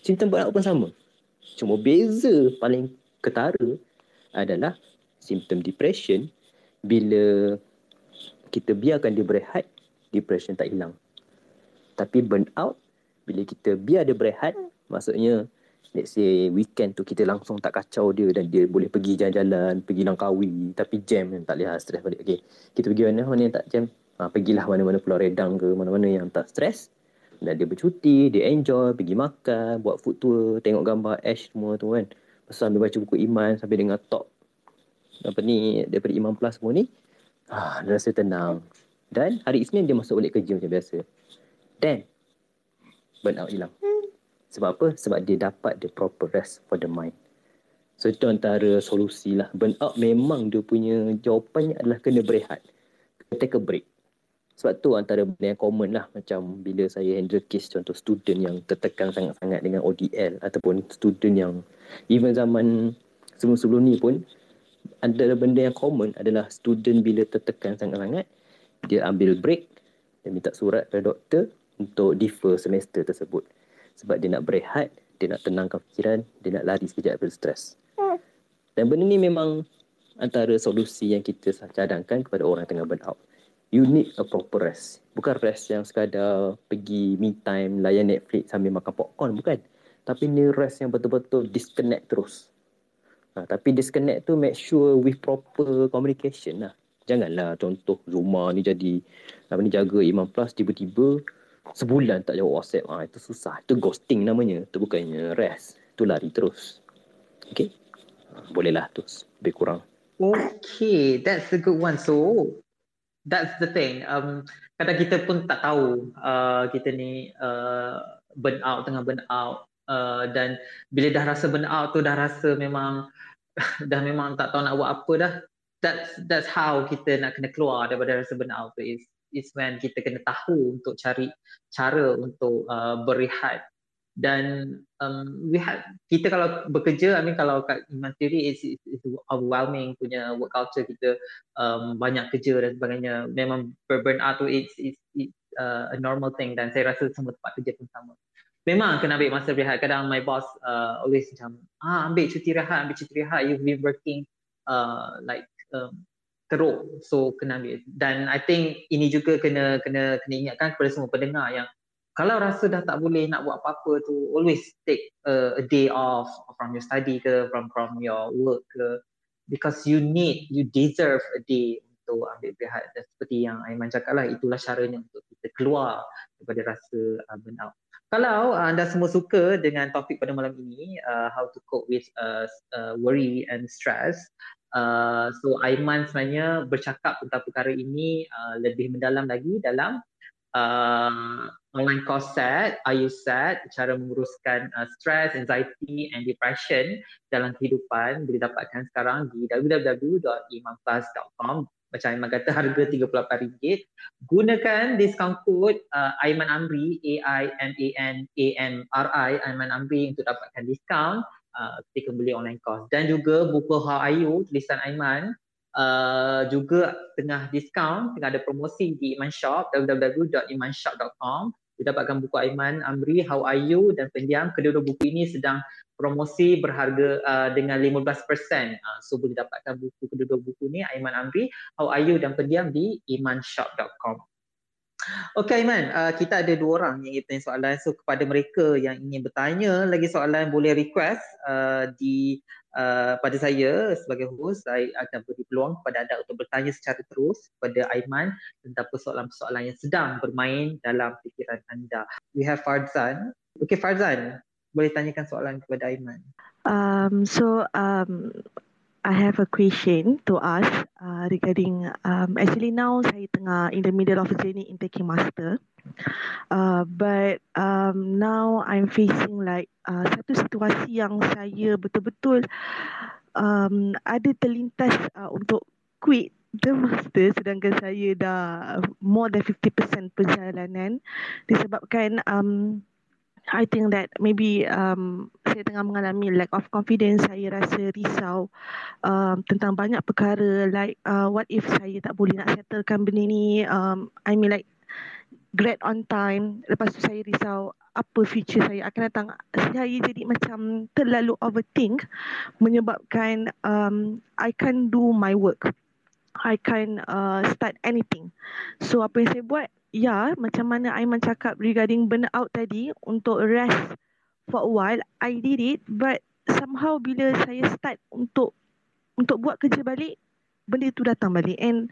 Simptom burnout pun sama. Cuma beza paling ketara adalah simptom depression bila kita biarkan dia berehat, depression tak hilang. Tapi burnout bila kita biar dia berehat, maksudnya let's say weekend tu kita langsung tak kacau dia dan dia boleh pergi jalan-jalan, pergi Langkawi tapi jam kan tak boleh lah stres balik. Okay. Kita pergi mana mana yang tak jam, ha, pergilah mana-mana Pulau Redang ke mana-mana yang tak stres. Dan dia bercuti, dia enjoy, pergi makan, buat food tour, tengok gambar Ash semua tu kan. Sambil baca buku Iman, sambil dengar talk apa ni daripada Imam Plus semua ni. Ha, dia rasa tenang. Dan hari Isnin dia masuk balik kerja macam biasa. Then, burnout hilang. Sebab apa? Sebab dia dapat the proper rest for the mind. So itu antara solusi lah. Burnout memang dia punya jawapannya adalah kena berehat. Take a break. Sebab tu antara benda yang common lah. Macam bila saya handle case contoh student yang tertekan sangat-sangat dengan ODL. Ataupun student yang even zaman sebelum-sebelum ni pun. Antara benda yang common adalah student bila tertekan sangat-sangat. Dia ambil break. Dia minta surat pada doktor untuk defer semester tersebut sebab dia nak berehat, dia nak tenangkan fikiran, dia nak lari sekejap daripada stres. Dan benda ni memang antara solusi yang kita cadangkan kepada orang yang tengah burn out. You need a proper rest. Bukan rest yang sekadar pergi me time, layan Netflix sambil makan popcorn, bukan. Tapi ni rest yang betul-betul disconnect terus. Ha, tapi disconnect tu make sure with proper communication lah. Janganlah contoh Zuma ni jadi apa ni jaga Imam Plus tiba-tiba sebulan tak jawab WhatsApp. Ha, itu susah. Itu ghosting namanya. Itu bukannya rest. Itu lari terus. Okay. Bolehlah tu. Lebih kurang. Okay. That's a good one. So, that's the thing. Um, kadang kita pun tak tahu uh, kita ni uh, burn out, tengah burn out. Uh, dan bila dah rasa burn out tu, dah rasa memang [LAUGHS] dah memang tak tahu nak buat apa dah. That's that's how kita nak kena keluar daripada rasa burn out tu is is when kita kena tahu untuk cari cara untuk uh, berehat dan um, we have, kita kalau bekerja I mean kalau kat Iman is, is, is overwhelming punya work culture kita um, banyak kerja dan sebagainya memang burn out tu it's, it's, it's uh, a normal thing dan saya rasa semua tempat kerja pun sama memang kena ambil masa rehat kadang my boss uh, always macam ah ambil cuti rehat ambil cuti rehat. You've been working uh, like um, teruk. So kena ambil. Dan i think ini juga kena kena kena ingatkan kepada semua pendengar yang kalau rasa dah tak boleh nak buat apa-apa tu always take a, a day off from your study ke from from your work ke. Because you need you deserve a day untuk ambil rehat dan seperti yang Aiman cakap lah itulah caranya untuk kita keluar daripada rasa uh, burnout kalau uh, anda semua suka dengan topik pada malam ini uh, how to cope with uh, uh, worry and stress Uh, so Aiman sebenarnya bercakap tentang perkara ini uh, lebih mendalam lagi dalam uh, online course set, IU set, cara menguruskan uh, stress, anxiety and depression dalam kehidupan boleh dapatkan sekarang di www.imanplus.com macam Aiman kata harga RM38. Gunakan discount code uh, Aiman Amri A-I-M-A-N-A-M-R-I Aiman Amri untuk dapatkan diskaun uh, ketika beli online course. Dan juga buku How Are You tulisan Aiman uh, juga tengah diskaun tengah ada promosi di Iman Shop www.imanshop.com kita dapatkan buku Aiman Amri How Are You dan pendiam kedua-dua buku ini sedang promosi berharga uh, dengan 15%. Uh, so boleh dapatkan buku kedua-dua buku ni Aiman Amri How Are You dan pendiam di imanshop.com. Okay Iman, uh, kita ada dua orang yang ingin bertanya soalan. So kepada mereka yang ingin bertanya lagi soalan boleh request uh, di uh, pada saya sebagai host. Saya akan beri peluang kepada anda untuk bertanya secara terus kepada Aiman tentang persoalan-persoalan yang sedang bermain dalam fikiran anda. We have Farzan. Okay Farzan, boleh tanyakan soalan kepada Aiman. Um, so um, I have a question to ask uh, regarding um, actually now saya tengah in the middle of a journey in taking master. Uh, but um, now I'm facing like uh, satu situasi yang saya betul-betul um, ada terlintas uh, untuk quit the master sedangkan saya dah more than 50% perjalanan disebabkan um, I think that maybe um, saya tengah mengalami lack of confidence. Saya rasa risau um, tentang banyak perkara like uh, what if saya tak boleh nak settlekan benda ni. Um, I mean like grad on time. Lepas tu saya risau apa future saya akan datang. Saya jadi macam terlalu overthink menyebabkan um, I can't do my work. I can't uh, start anything. So apa yang saya buat, ya macam mana Aiman cakap regarding burnout tadi untuk rest for a while, I did it but somehow bila saya start untuk untuk buat kerja balik, benda tu datang balik and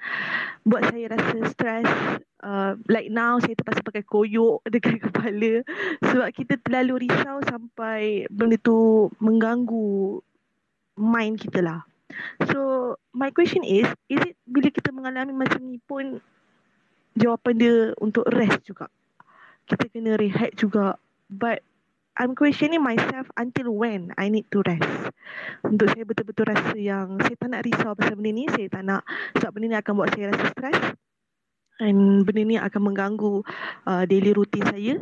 buat saya rasa stress uh, like now saya terpaksa pakai koyok [LAUGHS] dekat kepala sebab kita terlalu risau sampai benda tu mengganggu mind kita lah. So my question is, is it bila kita mengalami macam ni pun jawapan dia untuk rest juga. Kita kena rehat juga. But I'm questioning myself until when I need to rest. Untuk saya betul-betul rasa yang saya tak nak risau pasal benda ni. Saya tak nak sebab benda ni akan buat saya rasa stres. And benda ni akan mengganggu uh, daily routine saya.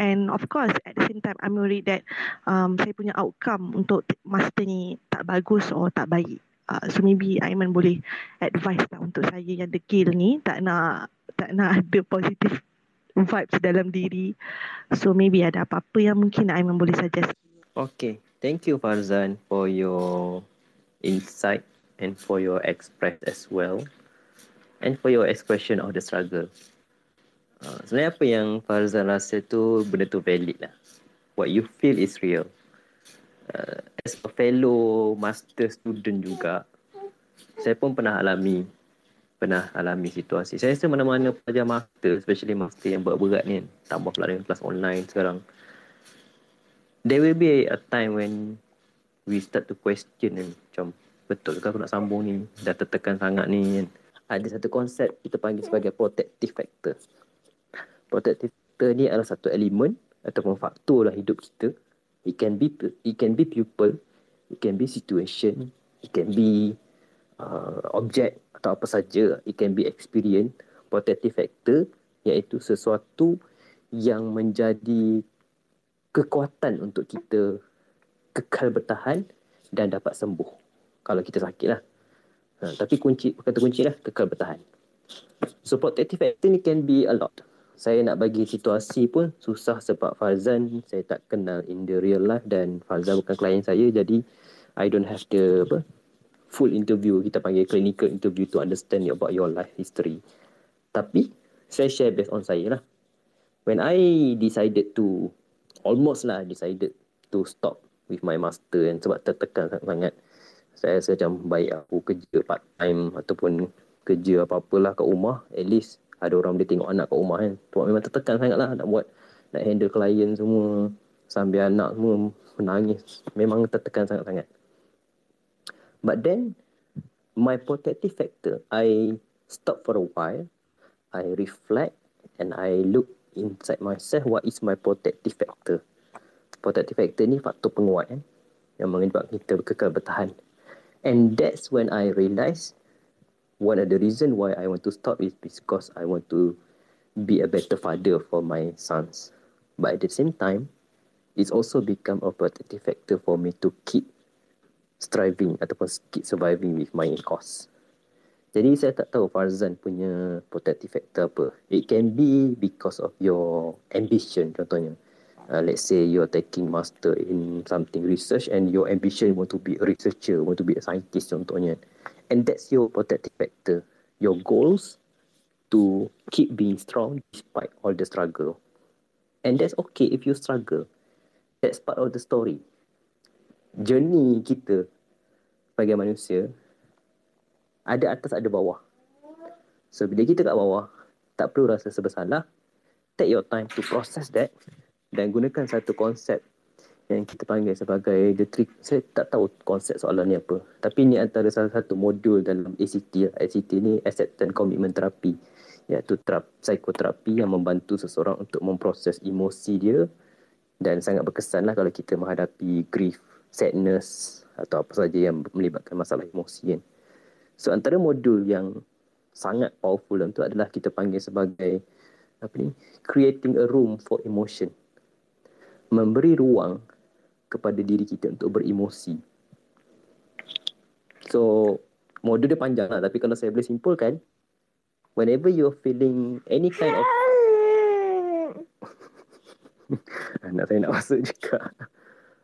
And of course at the same time I'm worried that um, saya punya outcome untuk master ni tak bagus or tak baik. Uh, so maybe Aiman boleh advice lah untuk saya yang degil ni tak nak tak nak ada positive vibes dalam diri. So maybe ada apa-apa yang mungkin Aiman boleh suggest. Okay, thank you Farzan for your insight and for your express as well and for your expression of the struggle. Uh, sebenarnya apa yang Farzan rasa tu benda tu valid lah. What you feel is real. Uh, as a fellow master student juga, saya pun pernah alami pernah alami situasi. Saya rasa mana-mana pelajar master, especially master yang berat-berat ni, tambah pula dengan kelas online sekarang. There will be a time when we start to question ni, macam betul ke aku nak sambung ni, dah tertekan sangat ni kan. Ada satu konsep kita panggil sebagai protective factor. Protective factor ni adalah satu elemen ataupun faktor lah hidup kita. It can be it can be people, it can be situation, it can be uh, object atau apa saja it can be experience protective factor iaitu sesuatu yang menjadi kekuatan untuk kita kekal bertahan dan dapat sembuh. Kalau kita sakit lah. Ha, tapi kunci kata kunci lah kekal bertahan. So protective factor ni can be a lot. Saya nak bagi situasi pun susah sebab Farzan saya tak kenal in the real life dan Farzan bukan klien saya jadi I don't have the apa full interview kita panggil clinical interview to understand about your life history. Tapi saya share based on saya lah. When I decided to almost lah decided to stop with my master and sebab tertekan sangat saya rasa macam baik aku kerja part time ataupun kerja apa-apalah kat rumah at least ada orang boleh tengok anak kat rumah kan. Sebab memang tertekan sangat lah nak buat nak handle klien semua sambil anak semua menangis. Memang tertekan sangat-sangat But then, my protective factor, I stop for a while, I reflect, and I look inside myself, what is my protective factor? Protective factor ni faktor penguat kan, yang menyebabkan kita kekal bertahan. And that's when I realise one of the reason why I want to stop is because I want to be a better father for my sons. But at the same time, it's also become a protective factor for me to keep striving ataupun keep surviving with my course. Jadi saya tak tahu Farzan punya protective factor apa. It can be because of your ambition contohnya. Uh, let's say you're taking master in something research and your ambition want to be a researcher, want to be a scientist contohnya. And that's your protective factor. Your goals to keep being strong despite all the struggle. And that's okay if you struggle. That's part of the story journey kita sebagai manusia ada atas ada bawah. So bila kita kat bawah, tak perlu rasa sebersalah. Take your time to process that dan gunakan satu konsep yang kita panggil sebagai the trick. Saya tak tahu konsep soalan ni apa. Tapi ni antara salah satu modul dalam ACT. ACT ni Acceptance Commitment Therapy. Iaitu psikoterapi yang membantu seseorang untuk memproses emosi dia dan sangat berkesan lah kalau kita menghadapi grief sadness atau apa saja yang melibatkan masalah emosi kan. So antara modul yang sangat powerful itu adalah kita panggil sebagai apa ni creating a room for emotion. Memberi ruang kepada diri kita untuk beremosi. So modul dia panjang lah tapi kalau saya boleh simpulkan whenever you're feeling any kind of [LAUGHS] Nak saya nak masuk juga.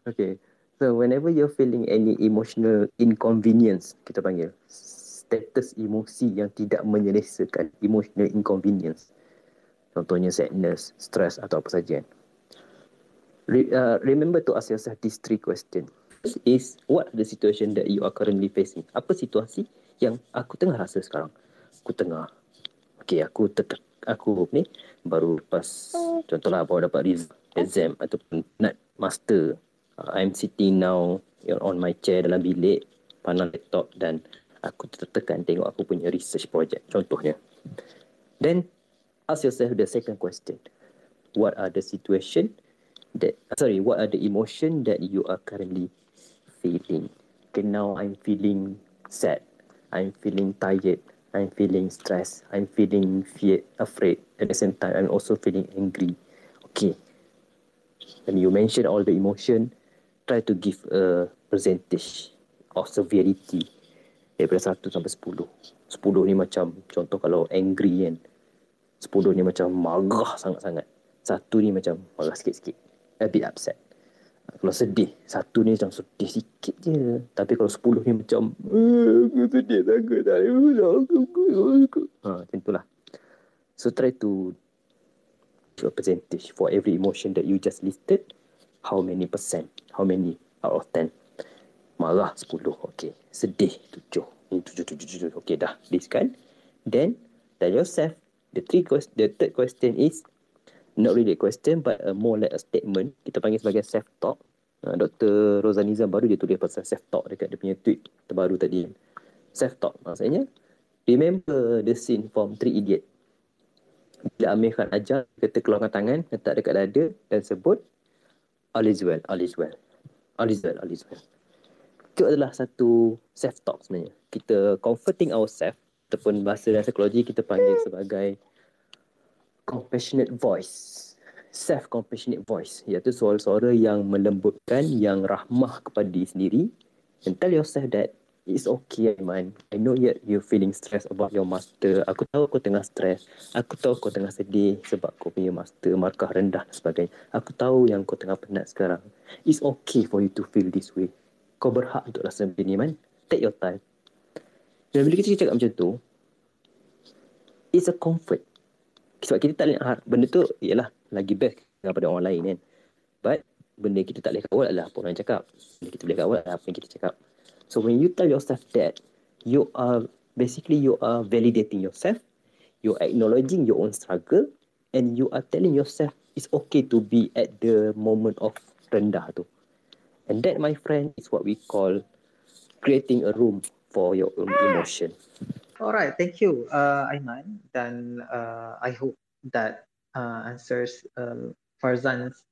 Okay. So whenever you're feeling any emotional inconvenience, kita panggil status emosi yang tidak menyelesaikan emotional inconvenience. Contohnya sadness, stress atau apa saja. Re- uh, remember to ask yourself these three questions. Is what the situation that you are currently facing? Apa situasi yang aku tengah rasa sekarang? Aku tengah Okay, aku tetap aku ni baru lepas contohlah baru dapat result exam ataupun nak master I'm sitting now on my chair dalam bilik pandang laptop dan aku tertekan tengok aku punya research project contohnya. Then ask yourself the second question. What are the situation that sorry what are the emotion that you are currently feeling? Okay now I'm feeling sad. I'm feeling tired. I'm feeling stressed. I'm feeling fear afraid. At the same time I'm also feeling angry. Okay. When you mention all the emotion try to give a percentage of severity daripada 1 sampai 10. 10 ni macam contoh kalau angry kan. 10 ni macam marah sangat-sangat. Satu ni macam marah sikit-sikit. A bit upset. Kalau sedih, satu ni macam sedih sikit je. Tapi kalau 10 ni macam "Eh, aku sedih sangat pulang. Ha, macam itulah. So try to give percentage for every emotion that you just listed. How many percent? How many out of 10? Marah 10. Okay. Sedih 7. Hmm, 7, 7, 7. Okay dah. List kan? Then, tell yourself. The, three quest- the third question is not really a question but a more like a statement. Kita panggil sebagai self-talk. Uh, Dr. Rozanizam baru dia tulis pasal self-talk dekat dia punya tweet terbaru tadi. Self-talk maksudnya remember the scene from Three Idiot. Bila Amir Khan ajar, kata keluarkan tangan, letak dekat dada dan sebut all is well, all is well. All is well, all is well. Itu adalah satu self-talk sebenarnya. Kita comforting ourselves ataupun bahasa dalam psikologi kita panggil sebagai compassionate voice. Self-compassionate voice. Iaitu suara-suara yang melembutkan, yang rahmah kepada diri sendiri. And tell yourself that it's okay, man. I know yet you feeling stress about your master. Aku tahu kau tengah stress. Aku tahu kau tengah sedih sebab kau punya master markah rendah dan sebagainya. Aku tahu yang kau tengah penat sekarang. It's okay for you to feel this way. Kau berhak untuk rasa macam ni, man. Take your time. Dan bila kita cakap macam tu, it's a comfort. Sebab kita tak nak benda tu ialah lagi best daripada orang lain kan. But benda kita tak boleh kawal adalah apa orang cakap. Benda kita boleh kawal adalah apa yang kita cakap. So when you tell yourself that, you are basically you are validating yourself, you're acknowledging your own struggle, and you are telling yourself it's okay to be at the moment of rendah tu. And that, my friend, is what we call creating a room for your own emotion. Alright, thank you, uh, Aiman. Dan uh, I hope that uh, answers uh, Farzan's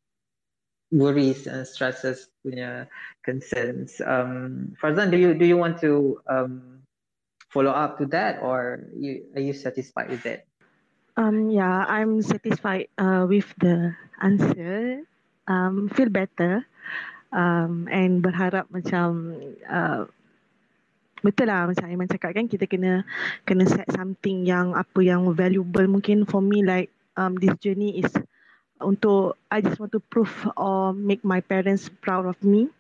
worries and stresses punya concerns. Um, Farzan, do you do you want to um, follow up to that, or you, are you satisfied with that? Um, yeah, I'm satisfied uh, with the answer. Um, feel better. Um, and berharap macam uh, betul lah macam Aiman cakap kan kita kena kena set something yang apa yang valuable mungkin for me like um, this journey is untuk I just want to prove or make my parents proud of me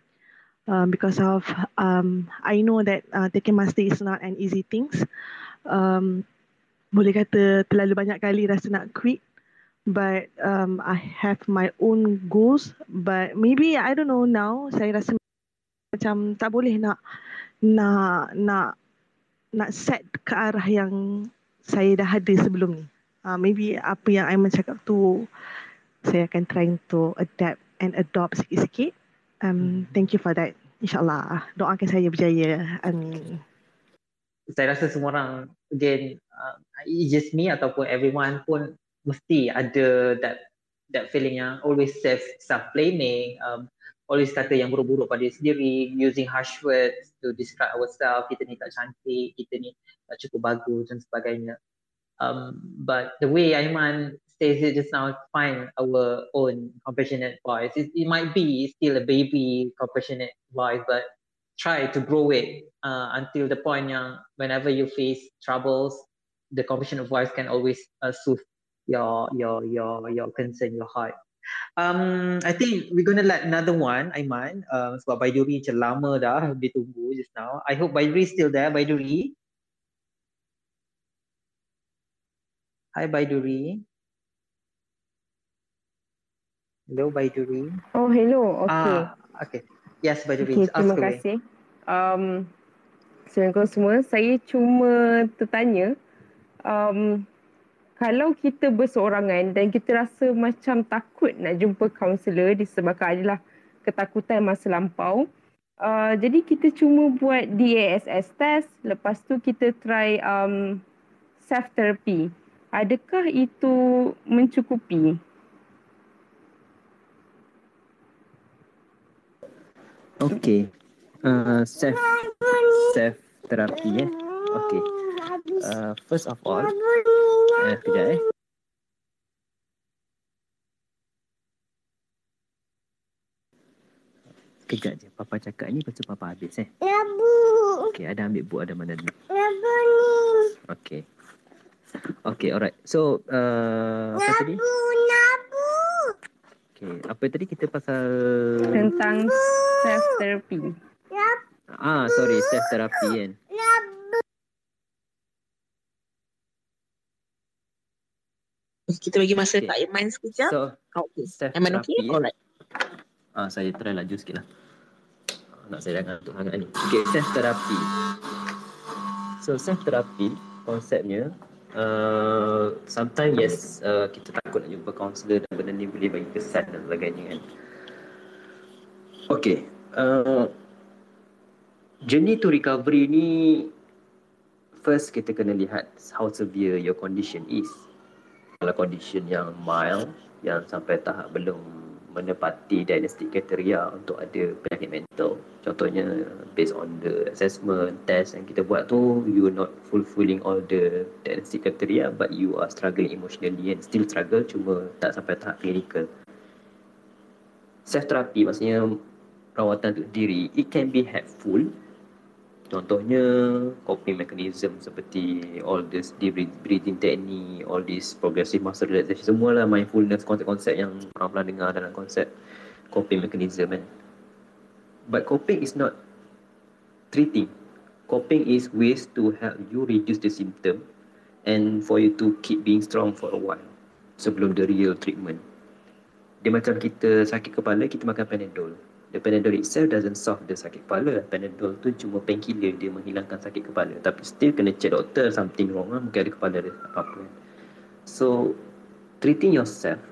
um, because of um, I know that uh, taking master is not an easy things. Um, boleh kata terlalu banyak kali rasa nak quit but um, I have my own goals but maybe I don't know now saya rasa macam tak boleh nak nak nak nak set ke arah yang saya dah ada sebelum ni. Uh, maybe apa yang Aiman cakap tu saya akan try to adapt and adopt sikit-sikit. Um, thank you for that. InsyaAllah. Doakan saya berjaya. Amin. Saya rasa semua orang, again, uh, it's just me ataupun everyone pun mesti ada that that feeling yang always self self blaming, um, always kata yang buruk-buruk pada diri sendiri, using harsh words to describe ourselves, kita ni tak cantik, kita ni tak cukup bagus dan sebagainya. Um, but the way Aiman says it just now, find our own compassionate voice. It, it might be still a baby compassionate voice, but try to grow it uh, until the point yang whenever you face troubles, the compassionate voice can always uh, soothe your your your your concern, your heart Um, I think we're gonna let another one, Aiman. Uh, sebab Baiduri macam lama dah dia tunggu just now. I hope Baiduri still there, Baiduri. Hi Baiduri. Hello Baiduri. Oh, hello. Okay. Ah, okay. Yes Baiduri, okay, ask terima away. kasih. Um, Assalamualaikum semua. Saya cuma tertanya, um, kalau kita berseorangan dan kita rasa macam takut nak jumpa kaunselor disebabkan adalah ketakutan masa lampau, uh, jadi kita cuma buat DASS test, lepas tu kita try um, self therapy. Adakah itu mencukupi? Okay. Uh, self self therapy eh. Okay. Uh, first of all, eh, kejap eh. Kejap je. Papa cakap ni, lepas tu Papa habis eh. Okay, ada ambil buku ada mana ni. Okay. Okay, alright. So, uh, apa tadi? Okay, apa tadi kita pasal... Tentang self therapy. Ah, sorry, self therapy kan. Kita bagi masa Okay. Kak Iman sekejap. So, okay. self Iman okay? therapy. Alright. Ah, saya try laju sikit lah. Nak saya dah ngantuk sangat ni. Okay, self therapy. So, self therapy konsepnya uh, sometimes yes uh, kita takut nak jumpa kaunselor dan benda ni boleh bagi kesan dan sebagainya kan. Okay. Uh, journey to recovery ni first kita kena lihat how severe your condition is. Kalau condition yang mild yang sampai tahap belum menepati diagnostic kriteria untuk ada penyakit mental. Contohnya based on the assessment, test yang kita buat tu, you not fulfilling all the diagnostic criteria but you are struggling emotionally and still struggle cuma tak sampai tahap clinical. Self therapy maksudnya rawatan untuk diri, it can be helpful Contohnya coping mechanism seperti all this deep breathing technique, all this progressive muscle relaxation, semualah mindfulness konsep-konsep yang orang pernah dengar dalam konsep coping mechanism kan. But coping is not treating. Coping is ways to help you reduce the symptom and for you to keep being strong for a while sebelum the real treatment. Dia macam kita sakit kepala, kita makan Panadol. The Panadol itself doesn't solve the sakit kepala. Panadol tu cuma painkiller dia menghilangkan sakit kepala. Tapi still kena check doktor something wrong lah. Mungkin ada kepala ada apa-apa. kan. So, treating yourself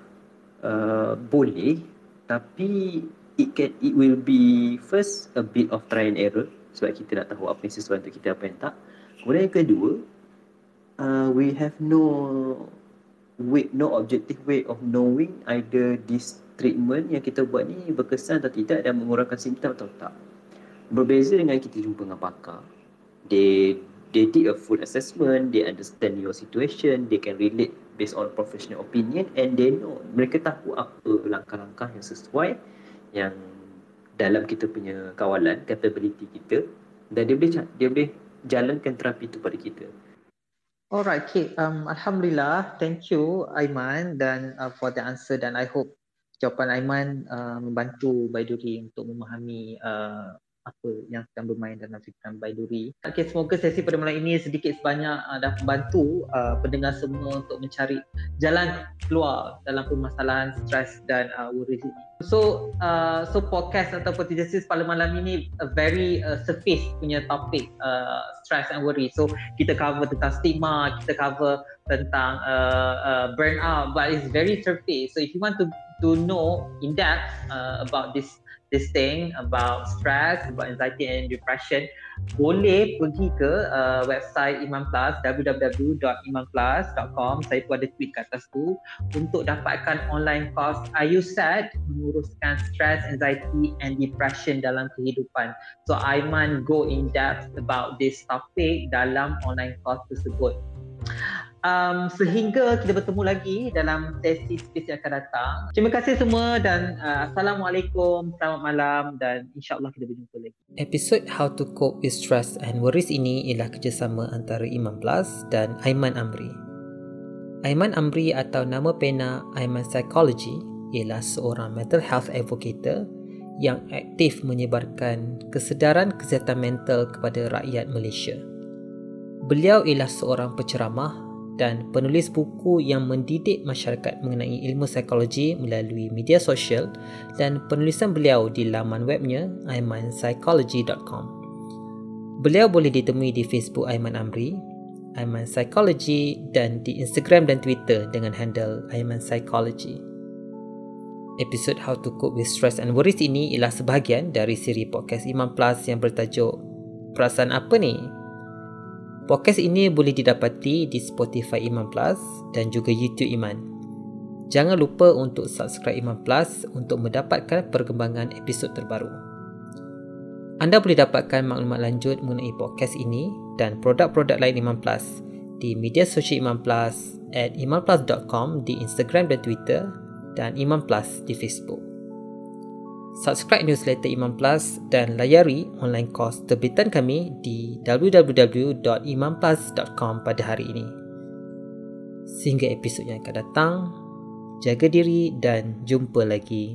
uh, boleh tapi it can it will be first a bit of try and error sebab kita nak tahu apa yang sesuai untuk kita apa yang tak. Kemudian yang kedua, uh, we have no way, no objective way of knowing either this treatment yang kita buat ni berkesan atau tidak dan mengurangkan simptom atau tak. Berbeza dengan kita jumpa dengan pakar. They they did a full assessment, they understand your situation, they can relate based on professional opinion and they know mereka tahu apa langkah-langkah yang sesuai yang dalam kita punya kawalan capability kita dan dia boleh dia boleh jalankan terapi itu pada kita. Alright, Kate. Um, Alhamdulillah. Thank you, Aiman, dan uh, for the answer. Dan I hope jawapan Aiman uh, membantu Baiduri untuk memahami uh, apa yang sedang bermain dalam fikiran Baiduri. Okay, semoga sesi pada malam ini sedikit sebanyak uh, dah membantu uh, pendengar semua untuk mencari jalan keluar dalam permasalahan stres dan uh, ini. So, uh, so podcast ataupun teaser pada malam ini a very uh, surface punya topik uh, stress and worry. So, kita cover tentang stigma, kita cover tentang uh, uh, burnout, but it's very surface. So, if you want to to know in depth uh, about this this thing about stress, about anxiety and depression, boleh pergi ke uh, website Iman Plus www.imanplus.com. Saya pun ada tweet kat atas tu untuk dapatkan online course IUSAD menguruskan stress, anxiety and depression dalam kehidupan. So Aiman go in depth about this topic dalam online course tersebut. Um, sehingga kita bertemu lagi dalam sesi yang akan datang. Terima kasih semua dan uh, Assalamualaikum, selamat malam dan insyaAllah kita berjumpa lagi. Episod How to Cope with Stress and Worries ini ialah kerjasama antara Iman Plus dan Aiman Amri. Aiman Amri atau nama pena Aiman Psychology ialah seorang mental health advocate yang aktif menyebarkan kesedaran kesihatan mental kepada rakyat Malaysia. Beliau ialah seorang penceramah dan penulis buku yang mendidik masyarakat mengenai ilmu psikologi melalui media sosial dan penulisan beliau di laman webnya aimanpsychology.com. Beliau boleh ditemui di Facebook Aiman Amri, Aiman Psychology dan di Instagram dan Twitter dengan handle Aiman Psychology. Episod How to Cope with Stress and Worries ini ialah sebahagian dari siri podcast Iman Plus yang bertajuk Perasaan Apa Ni? Podcast ini boleh didapati di Spotify Iman Plus dan juga YouTube Iman. Jangan lupa untuk subscribe Iman Plus untuk mendapatkan perkembangan episod terbaru. Anda boleh dapatkan maklumat lanjut mengenai podcast ini dan produk-produk lain Iman Plus di media sosial Iman Plus at imanplus.com di Instagram dan Twitter dan Imam Plus di Facebook. Subscribe newsletter Imam Plus dan layari online course terbitan kami di www.imamplus.com pada hari ini. Sehingga episod yang akan datang, jaga diri dan jumpa lagi.